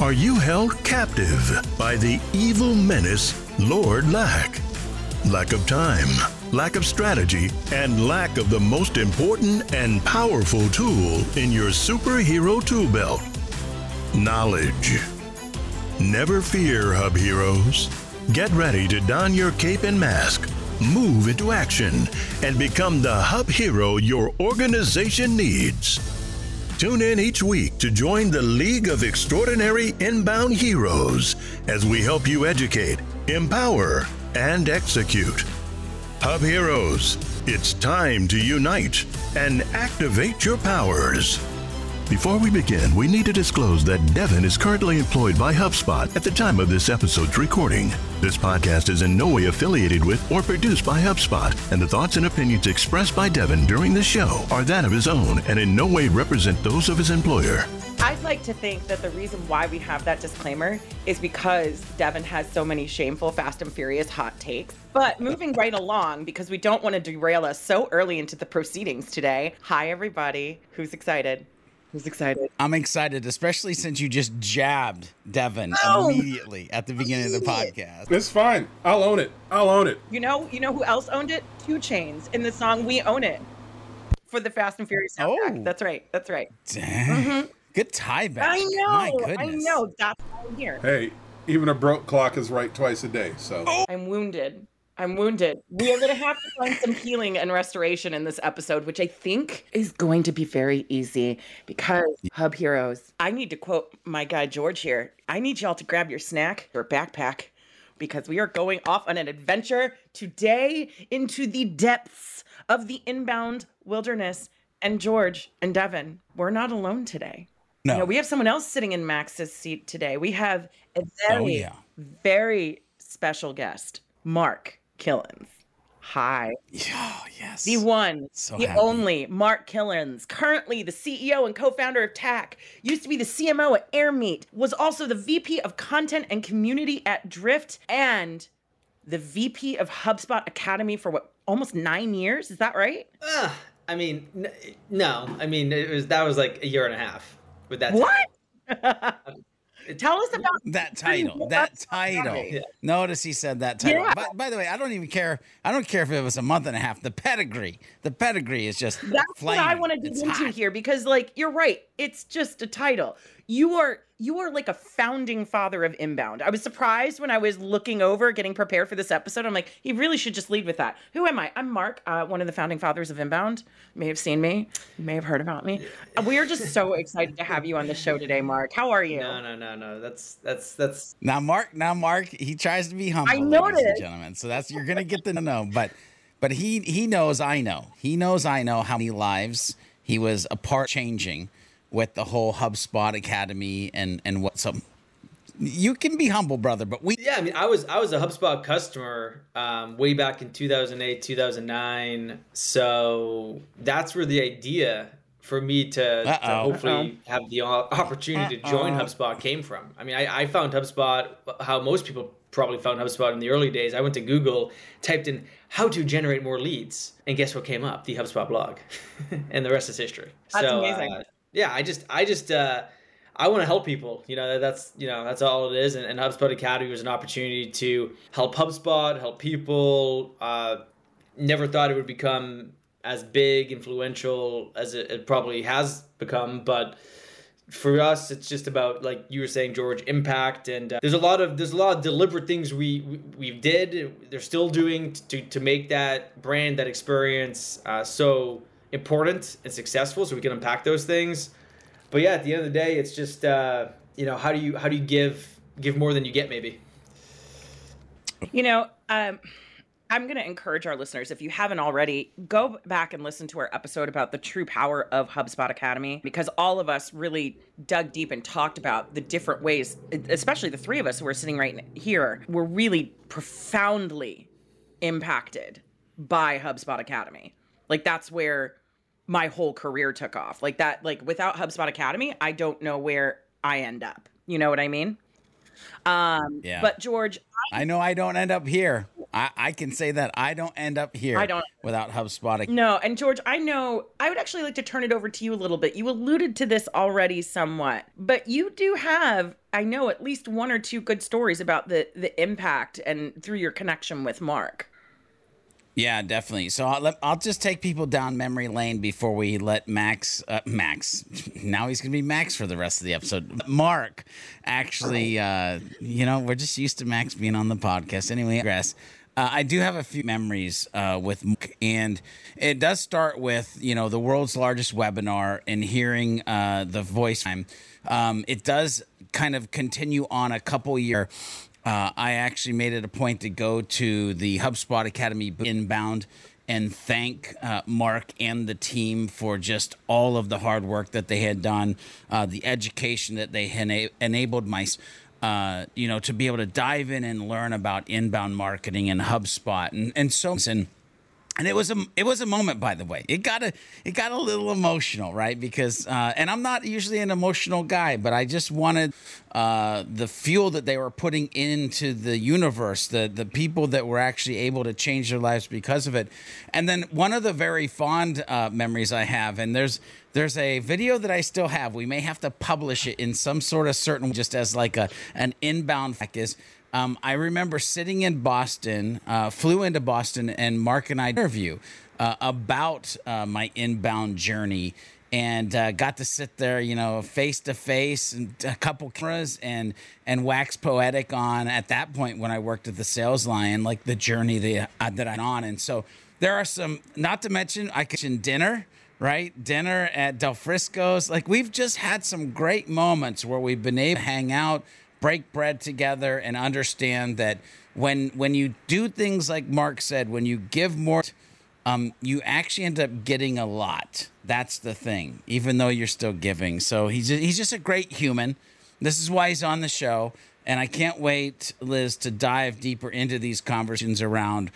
Are you held captive by the evil menace, Lord Lack? Lack of time, lack of strategy, and lack of the most important and powerful tool in your superhero tool belt knowledge. Never fear, Hub Heroes. Get ready to don your cape and mask move into action, and become the hub hero your organization needs. Tune in each week to join the League of Extraordinary Inbound Heroes as we help you educate, empower, and execute. Hub Heroes, it's time to unite and activate your powers. Before we begin, we need to disclose that Devin is currently employed by HubSpot at the time of this episode's recording. This podcast is in no way affiliated with or produced by HubSpot, and the thoughts and opinions expressed by Devin during the show are that of his own and in no way represent those of his employer. I'd like to think that the reason why we have that disclaimer is because Devin has so many shameful, fast and furious hot takes. But moving right along, because we don't want to derail us so early into the proceedings today. Hi, everybody. Who's excited? Who's excited? I'm excited, especially since you just jabbed Devin oh, immediately at the beginning of the podcast. It's fine. I'll own it. I'll own it. You know, you know who else owned it? 2 Chainz in the song "We Own It" for the Fast and Furious soundtrack. Oh, that's right. That's right. Dang. Mm-hmm. Good tie back. I know. I know. That's why I'm here. Hey, even a broke clock is right twice a day. So oh. I'm wounded. I'm wounded. We are going to have to find some healing and restoration in this episode, which I think is going to be very easy because Hub Heroes. I need to quote my guy George here. I need y'all to grab your snack your backpack because we are going off on an adventure today into the depths of the inbound wilderness. And George and Devin, we're not alone today. No. You know, we have someone else sitting in Max's seat today. We have a oh, very, oh, yeah. very special guest, Mark. Kilens. Hi. Oh, yes. The one, so the happy. only Mark Kilens, currently the CEO and co founder of TAC, used to be the CMO at Airmeet, was also the VP of Content and Community at Drift, and the VP of HubSpot Academy for what, almost nine years? Is that right? Uh, I mean, n- no. I mean, it was that was like a year and a half with that. What? Tell us about that title. That title. Yeah. Notice he said that title. Yeah. By, by, the way, I don't even care. I don't care if it was a month and a half. The pedigree. The pedigree is just. That's flaming. what I want to dig into hot. here because, like, you're right. It's just a title. You are you are like a founding father of inbound. I was surprised when I was looking over, getting prepared for this episode. I'm like, he really should just lead with that. Who am I? I'm Mark, uh, one of the founding fathers of inbound. You may have seen me, you may have heard about me. We are just so excited to have you on the show today, Mark. How are you? No, no, no, no. That's that's that's. Now, Mark. Now, Mark. He tries to be humble, I ladies noticed. and gentlemen. So that's you're gonna get to know, but but he he knows I know. He knows I know how many lives he was a part changing with the whole HubSpot Academy and and what some. You can be humble, brother, but we Yeah, I mean, I was I was a HubSpot customer um, way back in 2008, 2009. So that's where the idea for me to, to Uh-oh. hopefully have the opportunity to join HubSpot came from. I mean, I, I found HubSpot how most people probably found HubSpot in the early days. I went to Google, typed in how to generate more leads, and guess what came up? The HubSpot blog, and the rest is history. That's so, amazing. Uh, yeah, I just I just uh, I want to help people. You know, that's you know that's all it is. And, and HubSpot Academy was an opportunity to help HubSpot, help people. Uh, never thought it would become as big, influential as it, it probably has become, but for us it's just about like you were saying george impact and uh, there's a lot of there's a lot of deliberate things we we, we did they're still doing to to make that brand that experience uh, so important and successful so we can unpack those things but yeah at the end of the day it's just uh, you know how do you how do you give give more than you get maybe You know, um, I'm going to encourage our listeners, if you haven't already, go back and listen to our episode about the true power of HubSpot Academy because all of us really dug deep and talked about the different ways, especially the three of us who are sitting right here, were really profoundly impacted by HubSpot Academy. Like that's where my whole career took off. Like that, like without HubSpot Academy, I don't know where I end up. You know what I mean? Um, Yeah. but George, I know I don't end up here. I, I can say that I don't end up here. I don't- without HubSpot. No, and George, I know I would actually like to turn it over to you a little bit. You alluded to this already somewhat, but you do have, I know, at least one or two good stories about the the impact and through your connection with Mark. Yeah, definitely. So I'll, I'll just take people down memory lane before we let Max, uh, Max, now he's going to be Max for the rest of the episode. Mark, actually, uh, you know, we're just used to Max being on the podcast. Anyway, I. Uh, I do have a few memories uh, with Mark, and it does start with, you know, the world's largest webinar and hearing uh, the voice time. Um, it does kind of continue on a couple year uh, I actually made it a point to go to the HubSpot Academy inbound and thank uh, Mark and the team for just all of the hard work that they had done, uh, the education that they had ena- enabled my, uh, you know, to be able to dive in and learn about inbound marketing and HubSpot and and so and and it was a it was a moment by the way it got a it got a little emotional right because uh, and i'm not usually an emotional guy but i just wanted uh, the fuel that they were putting into the universe the the people that were actually able to change their lives because of it and then one of the very fond uh, memories i have and there's there's a video that I still have. We may have to publish it in some sort of certain, just as like a an inbound fact is. Um, I remember sitting in Boston, uh, flew into Boston, and Mark and I interview uh, about uh, my inbound journey, and uh, got to sit there, you know, face to face, and a couple cameras, and and wax poetic on at that point when I worked at the Sales Lion, like the journey that uh, that I'm on, and so there are some. Not to mention, I mention dinner right? Dinner at Del Frisco's. Like we've just had some great moments where we've been able to hang out, break bread together, and understand that when when you do things like Mark said, when you give more, um, you actually end up getting a lot. That's the thing, even though you're still giving. So he's he's just a great human. This is why he's on the show. And I can't wait, Liz, to dive deeper into these conversations around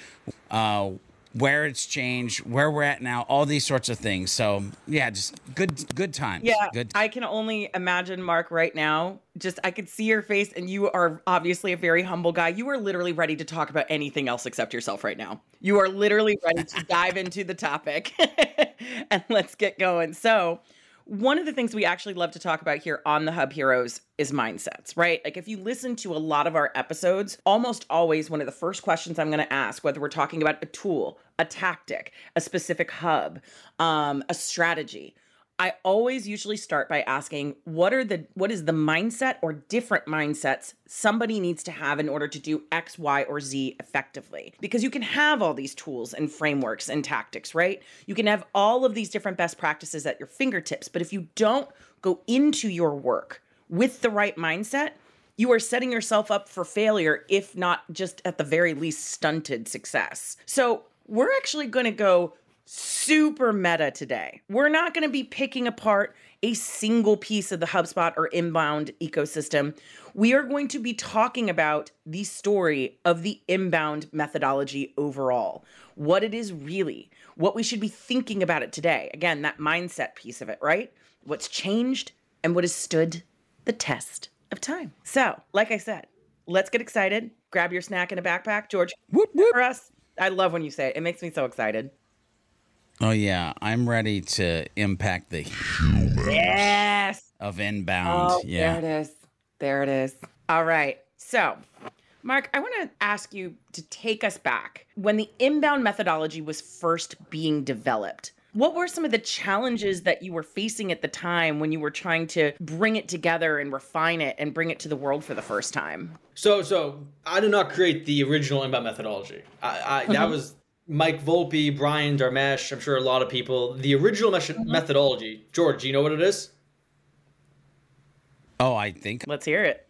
uh, where it's changed, where we're at now, all these sorts of things. So yeah, just good good times. Yeah, Good I can only imagine Mark right now. Just I could see your face, and you are obviously a very humble guy. You are literally ready to talk about anything else except yourself right now. You are literally ready to dive into the topic, and let's get going. So. One of the things we actually love to talk about here on the Hub Heroes is mindsets, right? Like if you listen to a lot of our episodes, almost always one of the first questions I'm going to ask, whether we're talking about a tool, a tactic, a specific hub, um, a strategy, I always usually start by asking what are the what is the mindset or different mindsets somebody needs to have in order to do X, Y, or Z effectively. Because you can have all these tools and frameworks and tactics, right? You can have all of these different best practices at your fingertips, but if you don't go into your work with the right mindset, you are setting yourself up for failure, if not just at the very least stunted success. So, we're actually going to go super meta today. We're not going to be picking apart a single piece of the HubSpot or inbound ecosystem. We are going to be talking about the story of the inbound methodology overall, what it is really, what we should be thinking about it today. Again, that mindset piece of it, right? What's changed and what has stood the test of time. So, like I said, let's get excited. Grab your snack in a backpack, George. Whoop, whoop. For us, I love when you say it. It makes me so excited. Oh yeah, I'm ready to impact the humans Yes. of inbound. Oh, yeah. there it is. There it is. All right. So, Mark, I want to ask you to take us back when the inbound methodology was first being developed. What were some of the challenges that you were facing at the time when you were trying to bring it together and refine it and bring it to the world for the first time? So, so I did not create the original inbound methodology. I, I that uh-huh. was Mike Volpe, Brian Dharmesh. I'm sure a lot of people. The original mes- methodology. George, do you know what it is? Oh, I think. Let's hear it.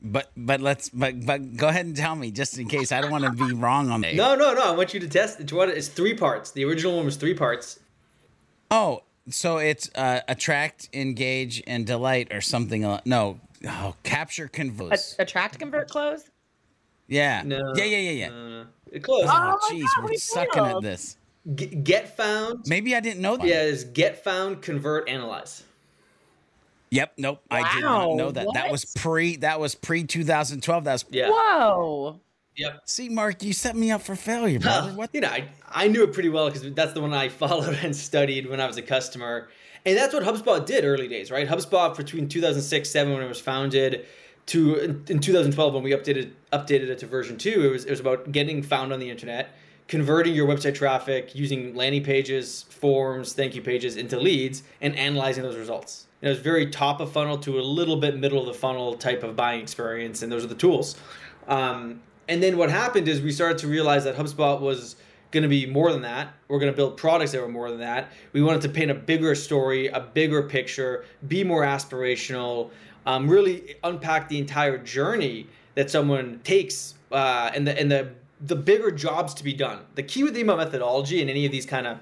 But but let's but but go ahead and tell me just in case I don't want to be wrong on it. No, no, no. I want you to test. It's what it's three parts. The original one was three parts. Oh, so it's uh, attract, engage, and delight, or something. No, oh, capture, A- converse. attract, convert, close? Yeah, No. yeah, yeah, yeah, yeah. Uh, it close. Oh Oh, jeez, God, we're sucking at this. G- get found. Maybe I didn't know that. Yeah, it's get found, convert, analyze. Yep. Nope. I did not know that. That was pre. That was pre 2012. That was. Yeah. Whoa. Yep. See, Mark, you set me up for failure, brother. What? You know, I, I knew it pretty well because that's the one I followed and studied when I was a customer. And that's what HubSpot did early days, right? HubSpot between 2006, 7 when it was founded to in 2012 when we updated updated it to version 2, it was it was about getting found on the internet, converting your website traffic using landing pages, forms, thank you pages into leads and analyzing those results. And it was very top of funnel to a little bit middle of the funnel type of buying experience and those are the tools. Um, and then what happened is we started to realize that HubSpot was going to be more than that. We're going to build products that were more than that. We wanted to paint a bigger story, a bigger picture, be more aspirational, um, really unpack the entire journey that someone takes uh, and the and the the bigger jobs to be done. The key with the email methodology and any of these kind of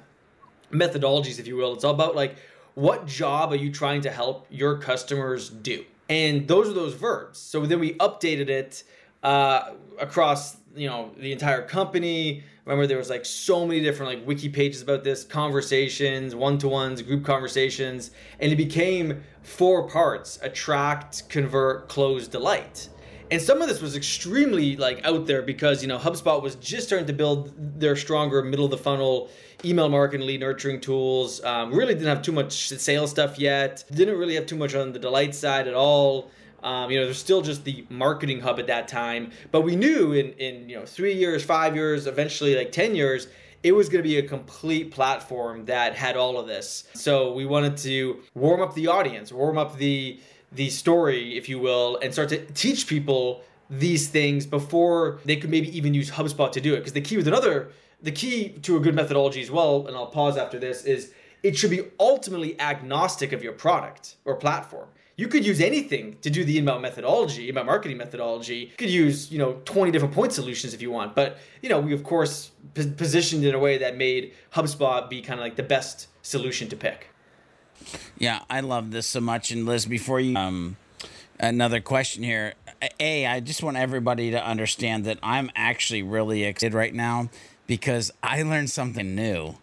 methodologies, if you will, it's all about like what job are you trying to help your customers do? And those are those verbs. So then we updated it uh, across you know the entire company. Remember there was like so many different like wiki pages about this, conversations, one-to-ones, group conversations, and it became four parts: attract, convert, close, delight. And some of this was extremely like out there because you know HubSpot was just starting to build their stronger middle of the funnel email marketing, lead nurturing tools. Um, really didn't have too much sales stuff yet. Didn't really have too much on the delight side at all. Um, you know, there's still just the marketing hub at that time. But we knew in in you know three years, five years, eventually like ten years, it was going to be a complete platform that had all of this. So we wanted to warm up the audience, warm up the the story, if you will, and start to teach people these things before they could maybe even use HubSpot to do it. Because the key with another, the key to a good methodology as well, and I'll pause after this, is it should be ultimately agnostic of your product or platform. You could use anything to do the inbound methodology, inbound marketing methodology. You could use, you know, 20 different point solutions if you want. But, you know, we of course p- positioned it in a way that made HubSpot be kind of like the best solution to pick. Yeah, I love this so much. And Liz, before you, um, another question here. A, I just want everybody to understand that I'm actually really excited right now because I learned something new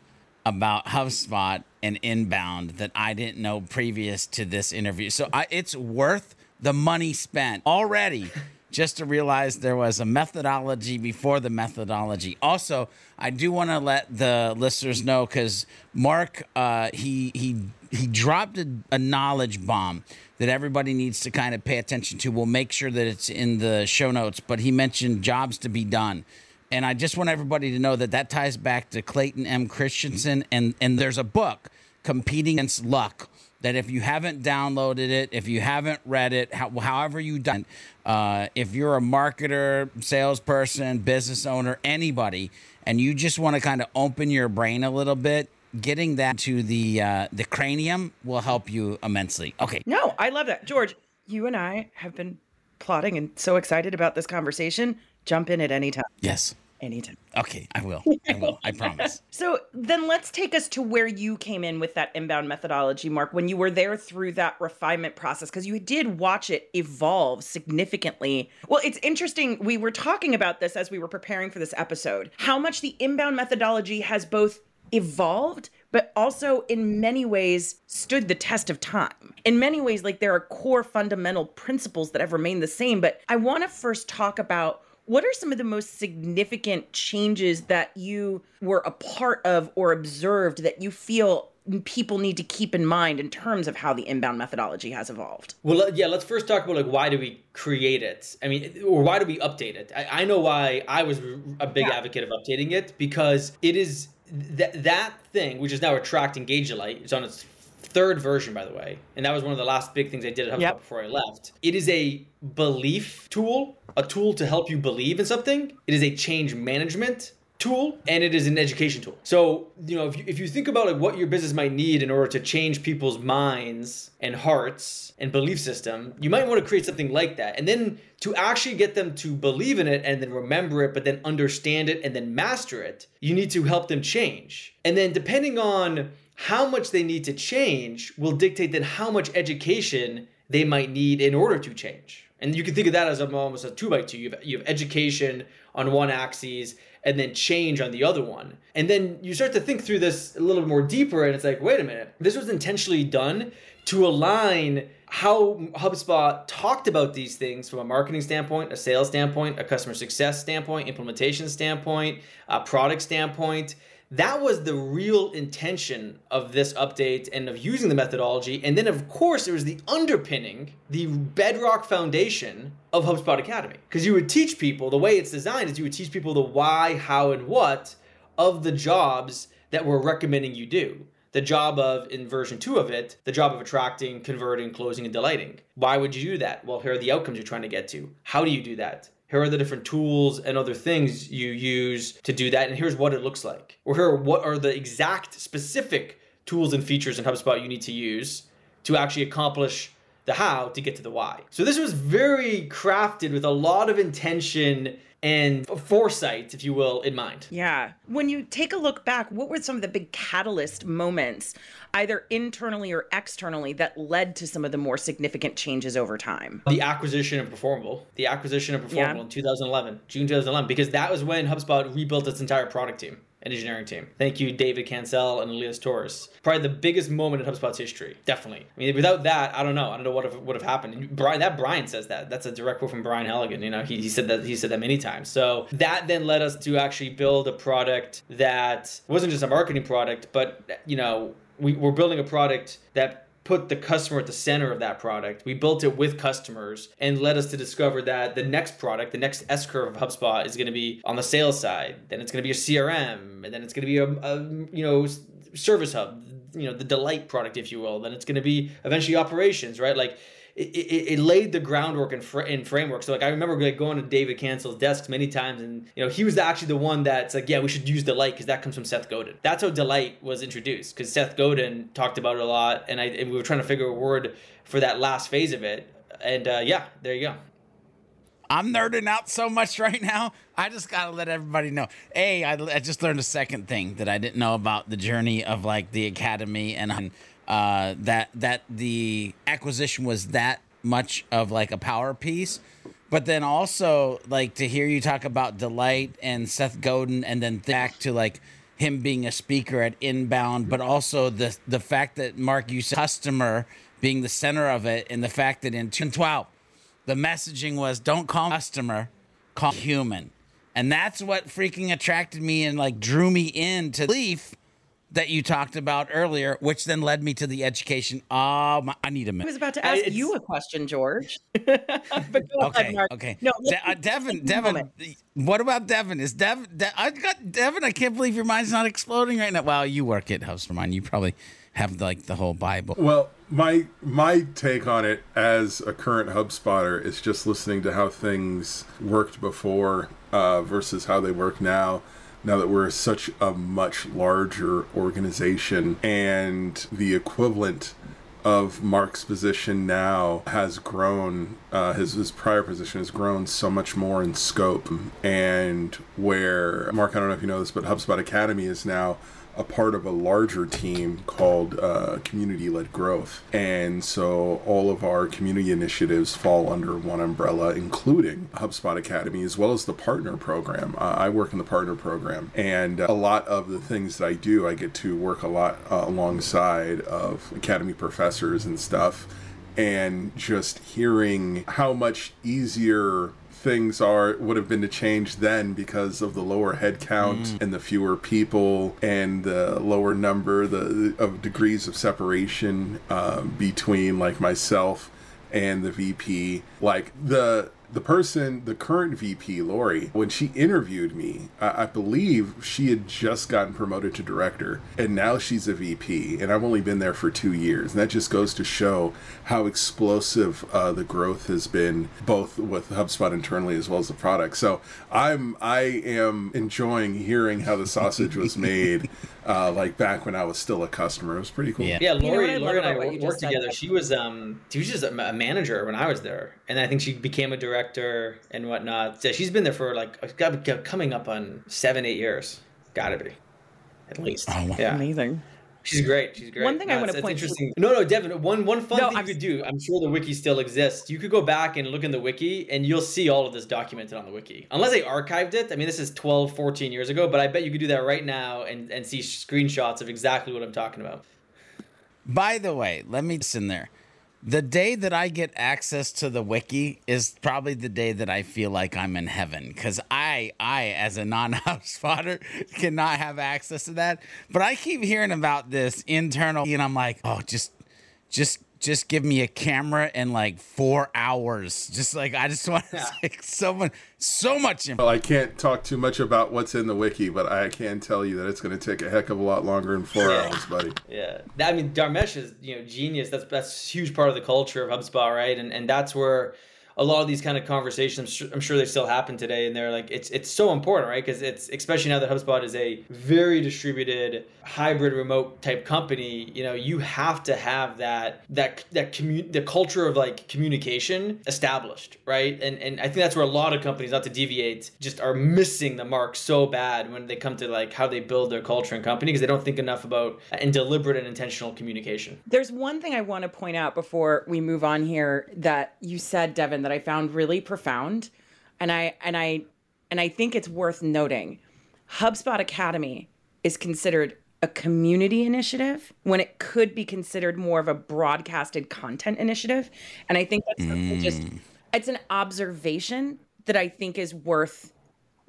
about HubSpot and inbound that I didn't know previous to this interview. So I, it's worth the money spent already just to realize there was a methodology before the methodology. Also, I do want to let the listeners know because Mark, uh, he he he dropped a, a knowledge bomb that everybody needs to kind of pay attention to. We'll make sure that it's in the show notes. But he mentioned jobs to be done. And I just want everybody to know that that ties back to Clayton M. Christensen, and and there's a book competing against luck. That if you haven't downloaded it, if you haven't read it, how, however you done, uh, if you're a marketer, salesperson, business owner, anybody, and you just want to kind of open your brain a little bit, getting that to the uh, the cranium will help you immensely. Okay, No, I love that. George, you and I have been plotting and so excited about this conversation. Jump in at any time. yes, Anytime. okay, I will, I will, I promise. So then let's take us to where you came in with that inbound methodology, Mark, when you were there through that refinement process, because you did watch it evolve significantly. Well, it's interesting. We were talking about this as we were preparing for this episode, how much the inbound methodology has both evolved, but also in many ways stood the test of time. In many ways, like there are core fundamental principles that have remained the same. But I want to first talk about what are some of the most significant changes that you were a part of or observed that you feel people need to keep in mind in terms of how the inbound methodology has evolved? Well, yeah, let's first talk about like why do we create it? I mean, or why do we update it? I, I know why I was a big Yeah. advocate of updating it because it is that that thing which is now Attract Engage Light. It's on its third version, by the way, and that was one of the last big things I did at HubSpot Yep. before I left. It is a belief tool, a tool to help you believe in something. It is a change management tool and it is an education tool. So, you know, if you, if you think about like what your business might need in order to change people's minds and hearts and belief system, you might want to create something like that. And then to actually get them to believe in it and then remember it, but then understand it and then master it, you need to help them change. And then depending on how much they need to change will dictate then how much education they might need in order to change. And you can think of that as almost a two by two. You have, you have education on one axis and then change on the other one. And then you start to think through this a little more deeper, and it's like, wait a minute, this was intentionally done to align how HubSpot talked about these things from a marketing standpoint, a sales standpoint, a customer success standpoint, implementation standpoint, a product standpoint that was the real intention of this update and of using the methodology. And then, of course, there was the underpinning, the bedrock foundation of HubSpot Academy. Because you would teach people, the way it's designed is you would teach people the why, how, and what of the jobs that we're recommending you do. The job of, in version two of it, the job of attracting, converting, closing, and delighting. Why would you do that? Well, here are the outcomes you're trying to get to. How do you do that? Here are the different tools and other things you use to do that and here's what it looks like. Or here what are the exact specific tools and features in hubspot you need to use to actually accomplish the how to get to the why? So this was very crafted with a lot of intention and foresight if you will in mind Yeah. When you take a look back, what were some of the big catalyst moments, either internally or externally, that led to some of the more significant changes over time? the acquisition of Performable, the acquisition of Performable Yeah. in 2011, June 2011, because that was when HubSpot rebuilt its entire product team and engineering team. Thank you, David Cancel and Elias Torres. Probably the biggest moment in HubSpot's history. Definitely. I mean, without that, I don't know. I don't know what would have happened. Brian, that Brian says that. That's a direct quote from Brian Halligan. You know, he, he said that he said that many times. So that then led us to actually build a product that wasn't just a marketing product, but you know, we, we're building a product that put the customer at the center of that product. We built it with customers and led us to discover that the next product, the next S curve of HubSpot is going to be on the sales side. Then it's going to be a CRM, and then it's going to be a, a you know service hub, you know the delight product, if you will. Then it's going to be eventually operations, right? Like it, it, laid the groundwork and, fr- framework. So like I remember like going to David Cancel's desk many times, and you know he was actually the one that's like, yeah, we should use Delight because that comes from Seth Godin. That's how Delight was introduced because Seth Godin talked about it a lot, and I and we were trying to figure a word for that last phase of it. And uh, yeah, there you go. I'm nerding out so much right now. I just gotta let everybody know. A, I, I just learned a second thing that I didn't know about the journey of like the academy and uh, that that the acquisition was that much of like a power piece. But then also like to hear you talk about delight and Seth Godin, and then back to like him being a speaker at Inbound, but also the the fact that Mark you said customer being the center of it, and the fact that in 2012 the messaging was don't call customer call human and that's what freaking attracted me and like drew me into belief that you talked about earlier which then led me to the education oh my, i need a I was about to ask it's- you a question, George. but go okay ahead, Mark. okay No, De- uh, devin devin what about devin is devin De- i got devin i can't believe your mind's not exploding right now well you work at HubSpot you probably have like the whole Bible. Well, my my take on it as a current HubSpotter is just listening to how things worked before uh, versus how they work now. Now that we're such a much larger organization, and the equivalent of Mark's position now has grown, uh, his, his prior position has grown so much more in scope. And where, Mark, I don't know if you know this, but HubSpot Academy is now a part of a larger team called uh, Community Led Growth. And so all of our community initiatives fall under one umbrella, including HubSpot Academy, as well as the partner program. Uh, I work in the partner program, and a lot of the things that I do, I get to work a lot uh, alongside of Academy professors and stuff. And just hearing how much easier things are would have been to change then because of the lower head count Mm. and the fewer people and the lower number the of degrees of separation uh, between like myself and the VP. Like the the person, the current VP, Lori, when she interviewed me, I, I believe she had just gotten promoted to director, and now she's a VP, and I've only been there for two years, and that just goes to show how explosive uh, the growth has been, both with HubSpot internally as well as the product. So I'm I am enjoying hearing how the sausage was made, uh, like back when I was still a customer. It was pretty cool. Yeah. Yeah, know what Lori, I love Lori and I about what worked together. She was um, she was just a, manager when I was there, and I think she became a director and whatnot. Yeah, she's been there for like it's got got- coming up on seven, eight years. Gotta be, at least. Oh, wow. Yeah, Amazing. She's great. She's great. One thing I wanna it's- it's point to- interesting. No, no, Devin. One one fun No, thing I'm- you could do. I'm sure the wiki still exists. You could go back and look in the wiki, and you'll see all of this documented on the wiki. Unless they archived it. I mean, this is 12, 14 years ago, but I bet you could do that right now and and see screenshots of exactly what I'm talking about. By the way, let me in there. The day that I get access to the wiki is probably the day that I feel like I'm in heaven because I, I as a non-HubSpotter, cannot have access to that. But I keep hearing about this internal, and I'm like, oh, just, just, just give me a camera and like four hours. Just like I just want like so much, so much. Info. Well, I can't talk too much about what's in the wiki, but I can tell you that it's going to take a heck of a lot longer than four Yeah. hours, buddy. Yeah, I mean, Dharmesh is you know genius. That's that's a huge part of the culture of HubSpot, right? And and that's where a lot of these kind of conversations, I'm sure they still happen today. And they're like, it's it's so important, right? Because it's especially now that HubSpot is a very distributed, hybrid, remote type company. You know, you have to have that that that commu- the culture of like communication established, right? And and I think that's where a lot of companies, not to deviate, just are missing the mark so bad when they come to like how they build their culture and company because they don't think enough about uh, and deliberate and intentional communication. There's one thing I want to point out before we move on here that you said, Devin, that I found really profound, and I and I and I think it's worth noting. HubSpot Academy is considered a community initiative when it could be considered more of a broadcasted content initiative, and I think that's something just mm. it's an observation that I think is worth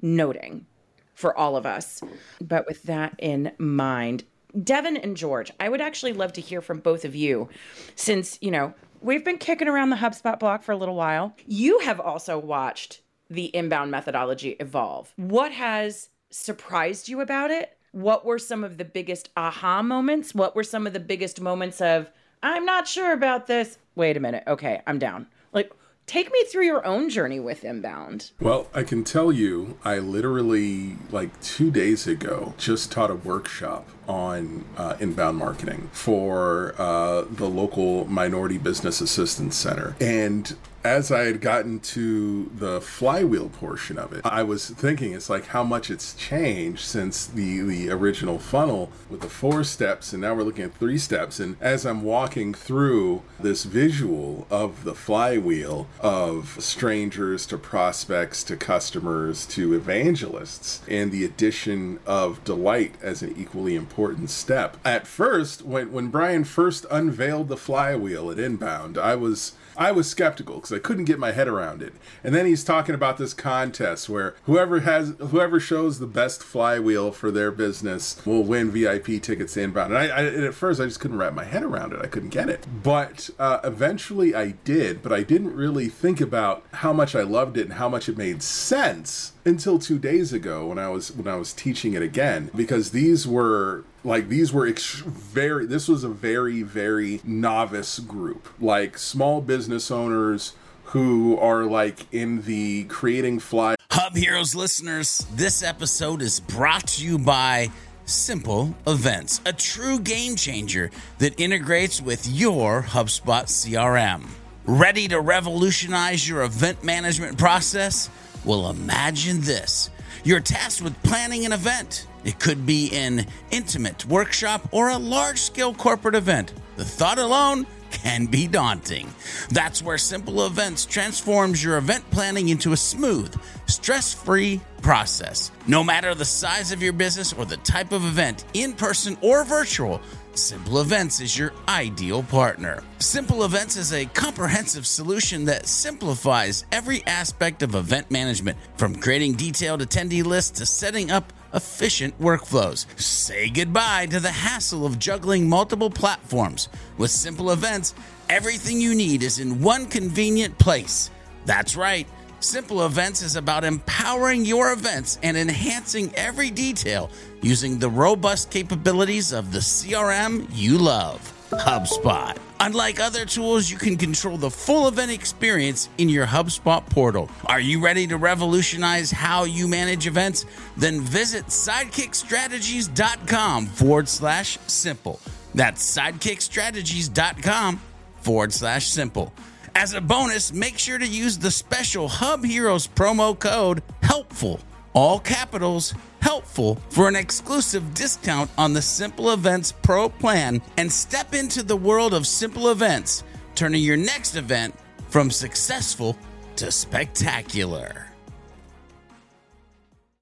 noting for all of us. But with that in mind, Devin and George, I would actually love to hear from both of you since, you know, we've been kicking around the HubSpot block for a little while. You have also watched the inbound methodology evolve. What has surprised you about it? What were some of the biggest aha moments? What were some of the biggest moments of, I'm not sure about this? Wait a minute. Okay, I'm down. Like, take me through your own journey with inbound. Well, I can tell you, I literally, like two days ago, just taught a workshop on uh, inbound marketing for uh, the local Minority Business Assistance Center. And as I had gotten to the flywheel portion of it, I was thinking it's like how much it's changed since the, the original funnel with the four steps, and now we're looking at three steps. And as I'm walking through this visual of the flywheel of strangers to prospects to customers to evangelists, and the addition of delight as an equally important step. At first, when, when Brian first unveiled the flywheel at Inbound, I was I was skeptical because I couldn't get my head around it. And then he's talking about this contest where whoever has whoever shows the best flywheel for their business will win VIP tickets inbound. And I, I and at first I just couldn't wrap my head around it. I couldn't get it. But uh, eventually I did. But I didn't really think about how much I loved it and how much it made sense until two days ago when I was when I was teaching it again because these were like these were ex- very this was a very very novice group like small business owners who are like in the creating fly Hub Heroes listeners, this episode is brought to you by Simple Events, a true game changer that integrates with your HubSpot CRM. Ready to revolutionize your event management process? Well, imagine this. You're tasked with planning an event. It could be an intimate workshop or a large scale corporate event. The thought alone can be daunting. That's where Simple Events transforms your event planning into a smooth, stress free process. No matter the size of your business or the type of event, in person or virtual, Simple Events is your ideal partner. Simple Events is a comprehensive solution that simplifies every aspect of event management, from creating detailed attendee lists to setting up efficient workflows. Say goodbye to the hassle of juggling multiple platforms. With Simple Events, everything you need is in one convenient place. That's right. Simple Events is about empowering your events and enhancing every detail using the robust capabilities of the CRM you love, HubSpot. Unlike other tools, you can control the full event experience in your HubSpot portal. Are you ready to revolutionize how you manage events? Then visit sidekickstrategies.com forward slash simple. That's sidekickstrategies.com forward slash simple. As a bonus, make sure to use the special Hub Heroes promo code HELPFUL, all capitals, helpful, for an exclusive discount on the Simple Events Pro plan and step into the world of simple events, turning your next event from successful to spectacular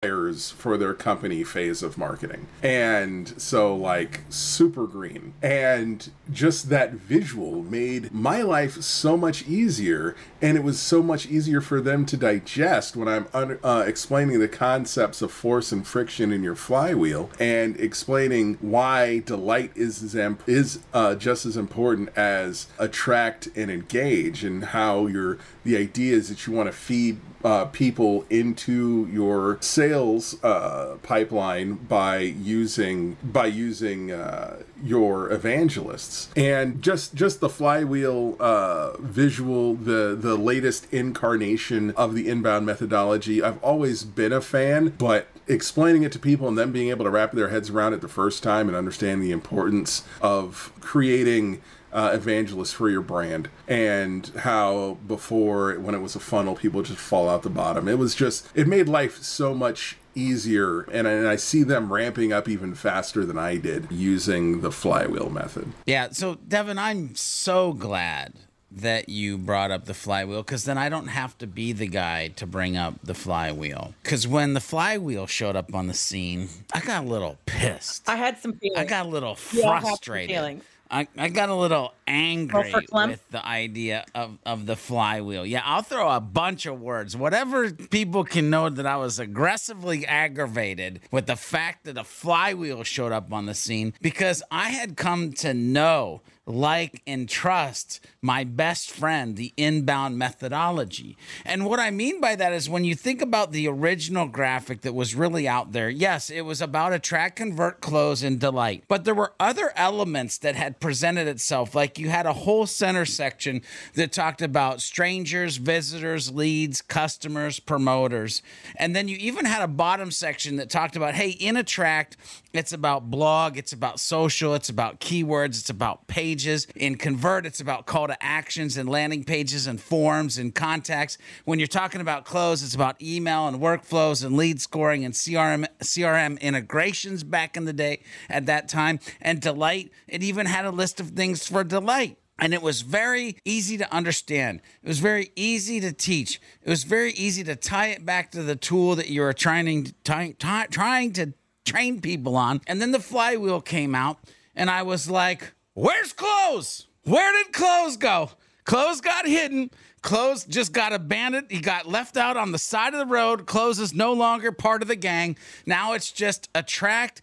for their company phase of marketing. And so, like, super green. And just that visual made my life so much easier. And it was so much easier for them to digest when I'm un- uh, explaining the concepts of force and friction in your flywheel and explaining why delight is, is uh, just as important as attract and engage, and how your the ideas that you want to feed uh, people into your sales uh, pipeline by using by using uh, your evangelists. And just just the flywheel uh, visual the the latest incarnation of the inbound methodology. I've always been a fan but explaining it to people and them being able to wrap their heads around it the first time and understand the importance of creating uh, evangelist for your brand and how before when it was a funnel people just fall out the bottom it was just it made life so much easier and, and i see them ramping up even faster than i did using the flywheel method yeah so devin i'm so glad that you brought up the flywheel because then I don't have to be the guy to bring up the flywheel. Because when the flywheel showed up on the scene, I got a little pissed. I had some feelings. I got a little frustrated. I, I got a little angry with the idea of, of the flywheel. Yeah, I'll throw a bunch of words. Whatever people can know that I was aggressively aggravated with the fact that a flywheel showed up on the scene because I had come to know like and trust my best friend, the inbound methodology. And what I mean by that is when you think about the original graphic that was really out there, yes, it was about attract, convert, close, and delight. But there were other elements that had presented itself. Like you had a whole center section that talked about strangers, visitors, leads, customers, promoters. And then you even had a bottom section that talked about, hey, in attract, it's about blog, it's about social, it's about keywords, it's about pages. In Convert, it's about call to actions and landing pages and forms and contacts. When you're talking about Close, it's about email and workflows and lead scoring and CRM CRM integrations back in the day at that time. And Delight, it even had a list of things for Delight and it was very easy to understand. It was very easy to teach. It was very easy to tie it back to the tool that you were trying trying, trying to train people on. And then the flywheel came out, and I was like, Where's close? Where did close go? Close got hidden. Close just got abandoned. He got left out on the side of the road. Close is no longer part of the gang. Now it's just attract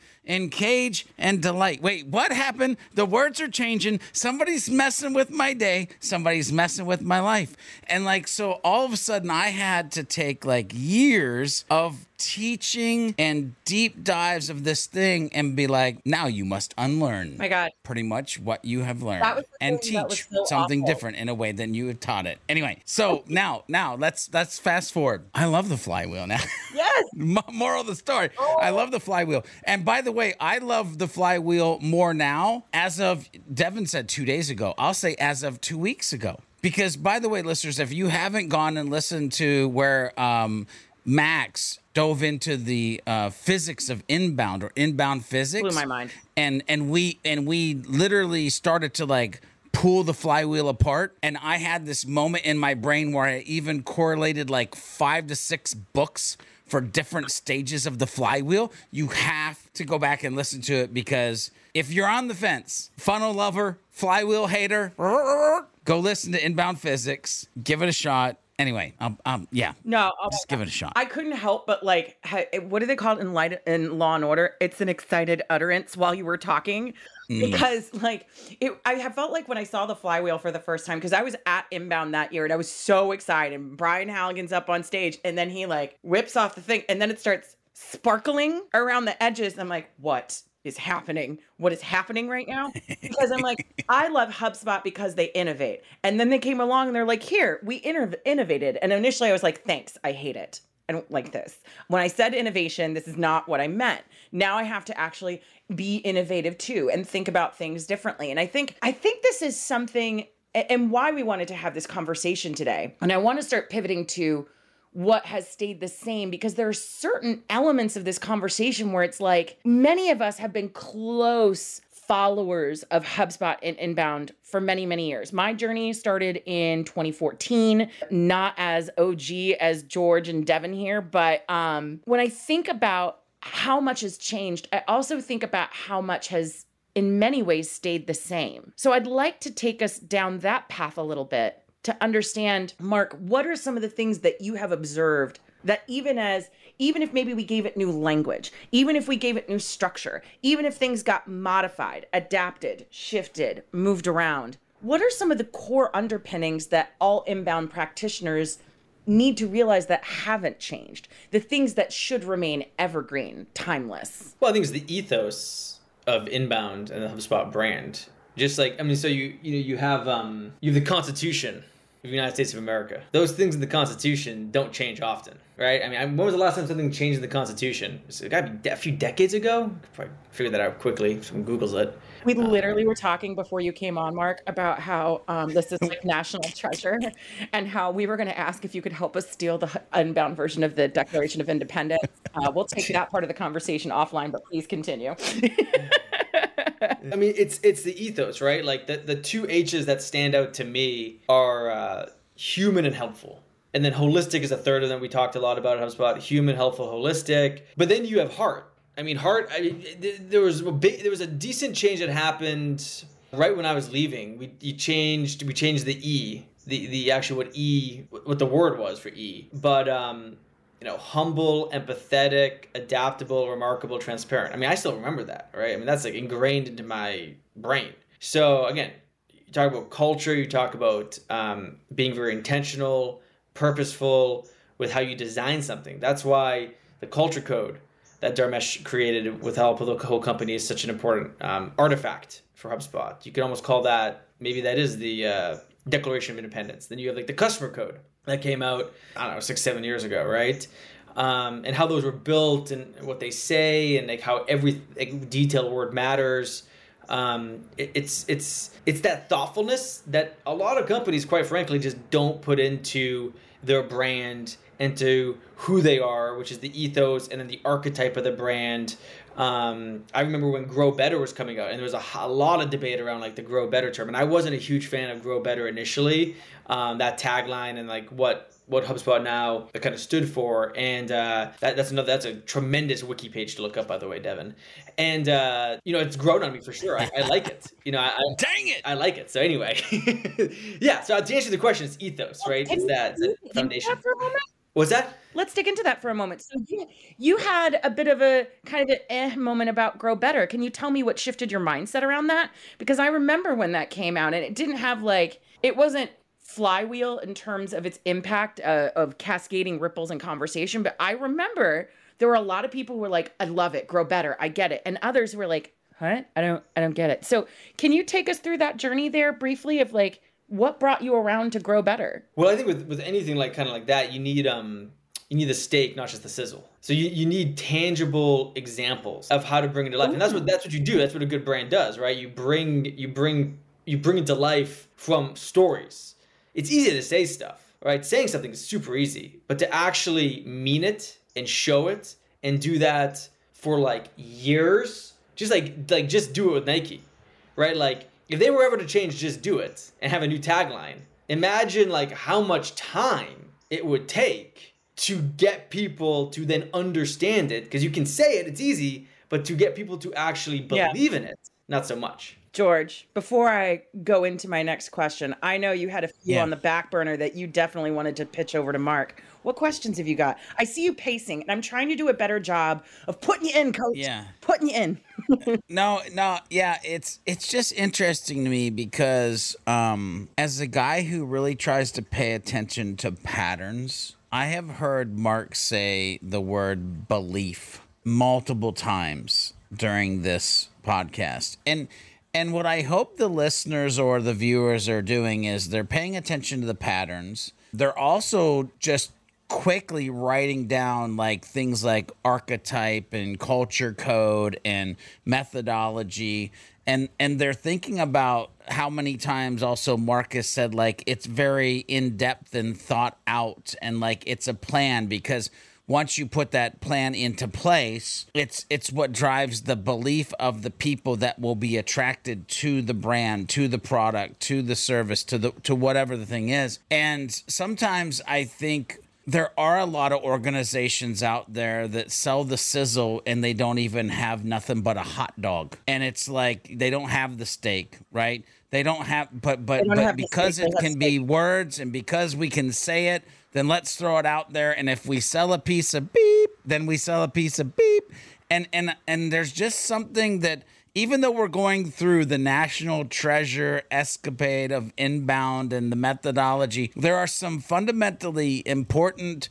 cage and delight. Wait, what happened? The words are changing. Somebody's messing with my day. Somebody's messing with my life. And like, so all of a sudden I had to take like years of teaching and deep dives of this thing and be like, now you must unlearn. My God. Pretty much what you have learned That was the and thing that was teach so something awful. different in a way than you have taught it. Anyway, so now, now let's let's fast forward. I love the flywheel now. Yes. Mo- Moral of the story. I love the flywheel. And by the way, I love the flywheel more now as of Devin said two days ago. I'll say as of two weeks ago. Because by the way, listeners, if you haven't gone and listened to where um, Max dove into the uh, physics of inbound or inbound physics, Blew my mind. and and we and we literally started to like pull the flywheel apart. And i had this moment in my brain where i even correlated like five to six books for different stages of the flywheel. You have to go back and listen to it because if you're on the fence funnel lover flywheel hater go listen to inbound physics. Give it a shot anyway um, um yeah No, oh just give it a shot I couldn't help but like, what do they call it in light in Law and Order? It's an excited utterance while you were talking, Mm. because like it. I have felt like when I saw the flywheel for the first time, because I was at Inbound that year and I was so excited. Brian Halligan's up on stage, and then he like whips off the thing, and then it starts sparkling around the edges. I'm like, what? Is happening what is happening right now because I'm like I love HubSpot because they innovate and then they came along and they're like here we inno- innovated and initially I was like thanks I hate it I don't like this. When I said innovation, this is not what I meant. Now I have to actually be innovative too and think about things differently. And I think I think this is something and why we wanted to have this conversation today. And I want to start pivoting to what has stayed the same because there are certain elements of this conversation where it's like many of us have been close followers of HubSpot and inbound for many, many years. My journey started in 2014, not as OG as George and Devin here, but um, when I think about how much has changed, I also think about how much has in many ways stayed the same. So I'd like to take us down that path a little bit to understand, Mark, what are some of the things that you have observed that even as even if maybe we gave it new language, even if we gave it new structure, even if things got modified, adapted, shifted, moved around, what are some of the core underpinnings that all inbound practitioners need to realize that haven't changed? The things that should remain evergreen, timeless. Well, I think it's the ethos of inbound and the HubSpot brand. Just like I mean, so you you know you have um you have the Constitution of the United States of America. Those things in the Constitution don't change often, right? I mean, when was the last time something changed in the Constitution? It's got to be a few decades ago. Probably figure that out quickly. Someone Google's it. We literally were talking before you came on, Mark, about how um, this is like national treasure and how we were going to ask if you could help us steal the unbound version of the Declaration of Independence. Uh, we'll take that part of the conversation offline, but please continue. I mean, it's it's the ethos, right? Like the the two H's that stand out to me are uh, human and helpful. And then holistic is a third of them. We talked a lot about at HubSpot. Human, helpful, holistic. But then you have heart. I mean, heart. I mean, there was a big, there was a decent change that happened right when I was leaving. We you changed. We changed the E. The the actual what E what the word was for E. But um, you know, humble, empathetic, adaptable, remarkable, transparent. I mean, I still remember that, right? I mean, that's like ingrained into my brain. So again, you talk about culture, you talk about um, being very intentional, purposeful with how you design something. That's why the culture code that Dharmesh created with help of the whole company is such an important um, artifact for HubSpot. You could almost call that maybe that is the uh, Declaration of Independence. Then you have like the customer code that came out I don't know six seven years ago, right? Um, and how those were built and what they say and like how every like, detailed word matters. Um, it, it's it's it's that thoughtfulness that a lot of companies, quite frankly, just don't put into their brand, into who they are, which is the ethos and then the archetype of the brand. Um, I remember when Grow Better was coming out, and there was a lot of debate around like the Grow Better term, and I wasn't a huge fan of Grow Better initially. Um, that tagline and like what what HubSpot now kind of stood for, and uh, that, that's another that's a tremendous wiki page to look up, by the way, Devin. And uh, you know, it's grown on me for sure. I, I like it. You know, I, I Dang it! I like it. So anyway, yeah. So to answer the question, it's ethos, right? Can It's that, it's you that think foundation. A? Was that? Let's dig into that for a moment. So you you had a bit of a kind of an eh moment about grow better. Can you tell me what shifted your mindset around that? Because I remember when that came out and it didn't have like it wasn't flywheel in terms of its impact uh, of cascading ripples and conversation, but I remember there were a lot of people who were like, "I love it, grow better, I get it," and others were like, "What? I don't, I don't get it." So, can you take us through that journey there briefly of like what brought you around to grow better? Well, I think with with anything like kind of like that, you need um you need the steak, not just the sizzle. So you, you need tangible examples of how to bring it to life, and that's what that's what you do. That's what a good brand does, right? You bring you bring you bring it to life from stories. It's easy to say stuff, right? Saying something is super easy, but to actually mean it and show it and do that for like years, just like like just do it with Nike, right? Like if they were ever to change, just do it and have a new tagline. Imagine like how much time it would take to get people to then understand it because you can say it, it's easy, but to get people to actually believe yeah. in it, not so much. George, before I go into my next question, I know you had a few yeah. on the back burner that you definitely wanted to pitch over to Mark. What questions have you got? I see you pacing, and I'm trying to do a better job of putting you in, coach. Yeah, putting you in. No, no, yeah, it's it's just interesting to me because um, as a guy who really tries to pay attention to patterns, I have heard Mark say the word belief multiple times during this podcast, and and what I hope the listeners or the viewers are doing is they're paying attention to the patterns. They're also just quickly writing down like things like archetype and culture code and methodology and and they're thinking about how many times also Marcus said like it's very in depth and thought out and like it's a plan because once you put that plan into place, it's it's what drives the belief of the people that will be attracted to the brand, to the product, to the service, to the to whatever the thing is. And sometimes I think there are a lot of organizations out there that sell the sizzle and they don't even have nothing but a hot dog. And it's like they don't have the steak, right? They don't have but but but because it can be words and because we can say it then let's throw it out there. And if we sell a piece of beep, then we sell a piece of beep. And and and there's just something that even though we're going through the national treasure escapade of inbound and the methodology, there are some fundamentally important